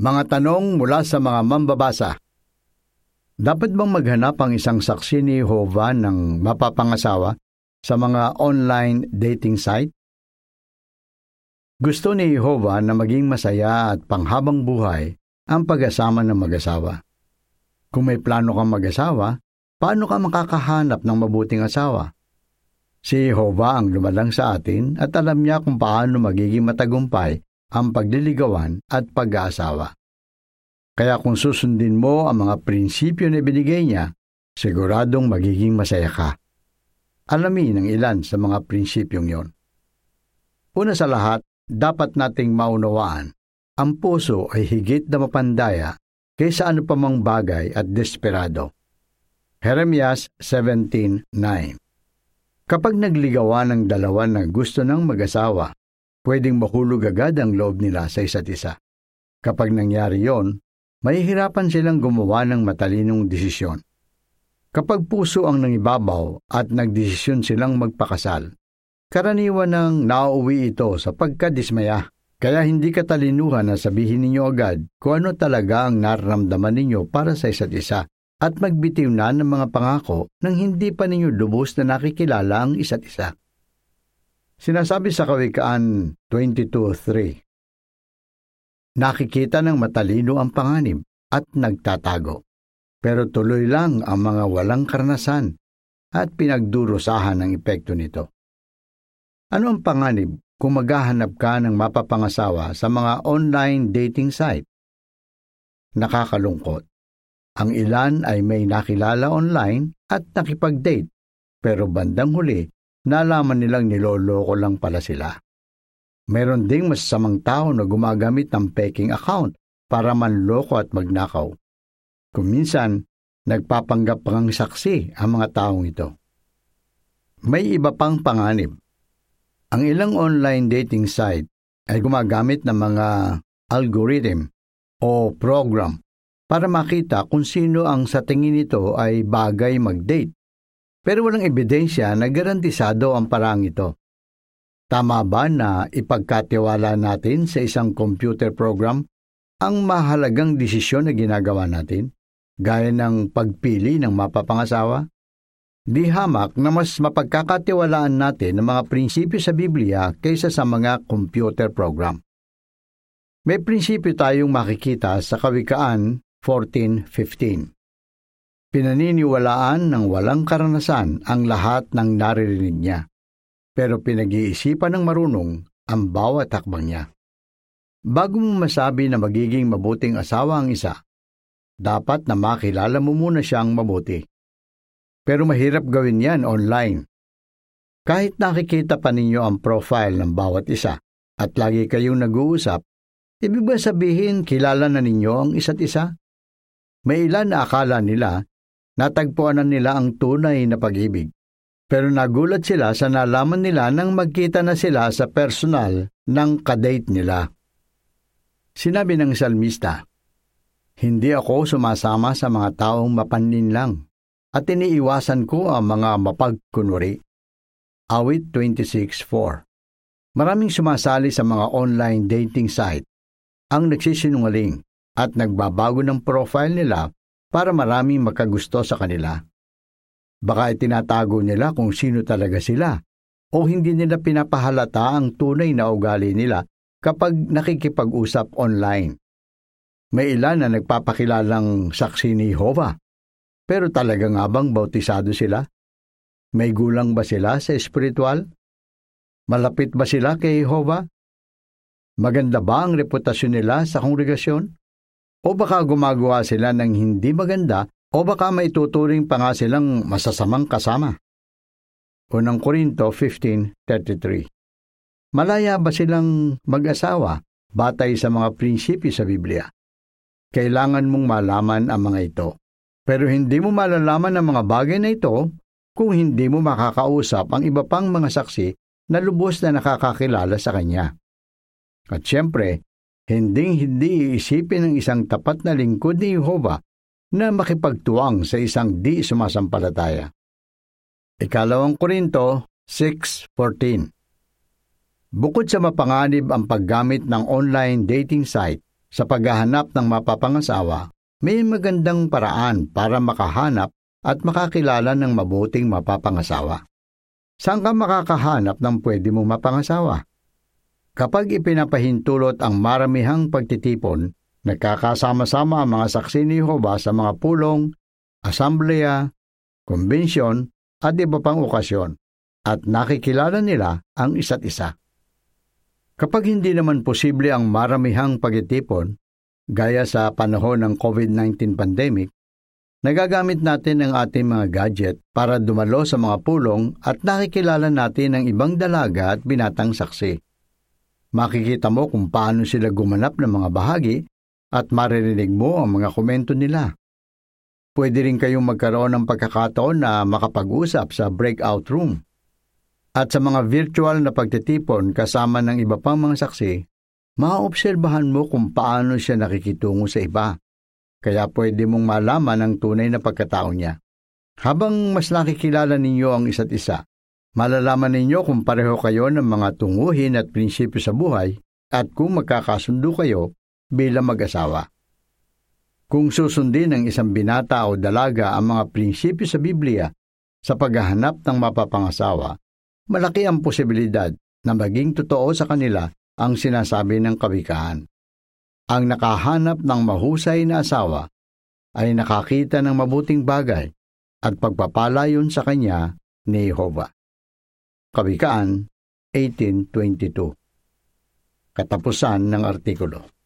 Mga tanong mula sa mga mambabasa. Dapat bang maghanap ang isang saksi ni Jehovah ng mapapangasawa sa mga online dating site? Gusto ni Jehovah na maging masaya at panghabang buhay ang pag-asama ng mag-asawa. Kung may plano kang mag-asawa, paano ka makakahanap ng mabuting asawa? Si Jehovah ang lumalang sa atin at alam niya kung paano magiging matagumpay ang pagliligawan at pag-aasawa. Kaya kung susundin mo ang mga prinsipyo na binigay niya, siguradong magiging masaya ka. Alamin ang ilan sa mga prinsipyong yon. Una sa lahat, dapat nating maunawaan, ang puso ay higit na mapandaya kaysa ano pa mang bagay at desperado. Jeremias 17.9 Kapag nagligawan ng dalawa na gusto ng mag-asawa, pwedeng mahulog agad ang loob nila sa isa't isa. Kapag nangyari yon, mahihirapan silang gumawa ng matalinong desisyon. Kapag puso ang nangibabaw at nagdesisyon silang magpakasal, Karaniwan nang nauwi ito sa pagkadismaya. Kaya hindi katalinuhan na sabihin ninyo agad kung ano talaga ang nararamdaman ninyo para sa isa't isa at magbitiw na ng mga pangako nang hindi pa ninyo lubos na nakikilala ang isa't isa. Sinasabi sa Kawikaan 22.3 Nakikita ng matalino ang panganib at nagtatago, pero tuloy lang ang mga walang karanasan at pinagdurusahan ang epekto nito. Ano ang panganib kung maghahanap ka ng mapapangasawa sa mga online dating site? Nakakalungkot. Ang ilan ay may nakilala online at nakipag-date, pero bandang huli, nalaman nilang niloloko lang pala sila. Meron ding masasamang tao na gumagamit ng peking account para manloko at magnakaw. Kung minsan, nagpapanggap pang saksi ang mga taong ito. May iba pang panganib ang ilang online dating site ay gumagamit ng mga algorithm o program para makita kung sino ang sa tingin nito ay bagay mag-date. Pero walang ebidensya na garantisado ang parang ito. Tama ba na ipagkatiwala natin sa isang computer program ang mahalagang desisyon na ginagawa natin, gaya ng pagpili ng mapapangasawa? Di hamak na mas mapagkakatiwalaan natin ang mga prinsipyo sa Biblia kaysa sa mga computer program. May prinsipyo tayong makikita sa Kawikaan 14.15. Pinaniniwalaan ng walang karanasan ang lahat ng naririnig niya, pero pinag-iisipan ng marunong ang bawat hakbang niya. Bago mo masabi na magiging mabuting asawa ang isa, dapat na makilala mo muna siyang mabuti. Pero mahirap gawin yan online. Kahit nakikita pa ninyo ang profile ng bawat isa at lagi kayong nag-uusap, ibig ba sabihin kilala na ninyo ang isa't isa? May ilan na akala nila natagpuan na nila ang tunay na pag-ibig. Pero nagulat sila sa nalaman nila nang magkita na sila sa personal ng kadate nila. Sinabi ng salmista, Hindi ako sumasama sa mga taong mapanlin lang at iniiwasan ko ang mga mapagkunwari. Awit 26.4 Maraming sumasali sa mga online dating site ang nagsisinungaling at nagbabago ng profile nila para maraming makagusto sa kanila. Baka itinatago nila kung sino talaga sila o hindi nila pinapahalata ang tunay na ugali nila kapag nakikipag-usap online. May ilan na nagpapakilalang saksi ni Jehovah pero talaga nga bang bautisado sila? May gulang ba sila sa espiritual? Malapit ba sila kay Jehovah? Maganda ba ang reputasyon nila sa kongregasyon? O baka gumagawa sila ng hindi maganda o baka may tuturing pa nga silang masasamang kasama? Unang Korinto 15.33 Malaya ba silang mag-asawa batay sa mga prinsipyo sa Biblia? Kailangan mong malaman ang mga ito. Pero hindi mo malalaman ang mga bagay na ito kung hindi mo makakausap ang iba pang mga saksi na lubos na nakakakilala sa Kanya. At siyempre, hindi hindi iisipin ng isang tapat na lingkod ni Jehovah na makipagtuwang sa isang di sumasampalataya. Ikalawang Korinto 6.14 Bukod sa mapanganib ang paggamit ng online dating site, Sa paghahanap ng mapapangasawa, may magandang paraan para makahanap at makakilala ng mabuting mapapangasawa. Saan ka makakahanap ng pwede mong mapangasawa? Kapag ipinapahintulot ang maramihang pagtitipon, nagkakasama-sama ang mga saksi ni Jehovah sa mga pulong, asambleya, kumbensyon at iba pang okasyon at nakikilala nila ang isa't isa. Kapag hindi naman posible ang maramihang pagtitipon, gaya sa panahon ng COVID-19 pandemic, nagagamit natin ang ating mga gadget para dumalo sa mga pulong at nakikilala natin ang ibang dalaga at binatang saksi. Makikita mo kung paano sila gumanap ng mga bahagi at maririnig mo ang mga komento nila. Pwede rin kayong magkaroon ng pagkakataon na makapag-usap sa breakout room at sa mga virtual na pagtitipon kasama ng iba pang mga saksi, maobserbahan mo kung paano siya nakikitungo sa iba. Kaya pwede mong malaman ang tunay na pagkatao niya. Habang mas nakikilala ninyo ang isa't isa, malalaman ninyo kung pareho kayo ng mga tunguhin at prinsipyo sa buhay at kung magkakasundo kayo bilang mag-asawa. Kung susundin ng isang binata o dalaga ang mga prinsipyo sa Biblia sa paghahanap ng mapapangasawa, malaki ang posibilidad na maging totoo sa kanila ang sinasabi ng kawikaan. Ang nakahanap ng mahusay na asawa ay nakakita ng mabuting bagay at pagpapalayon sa kanya ni Jehovah. Kawikaan 18.22 Katapusan ng artikulo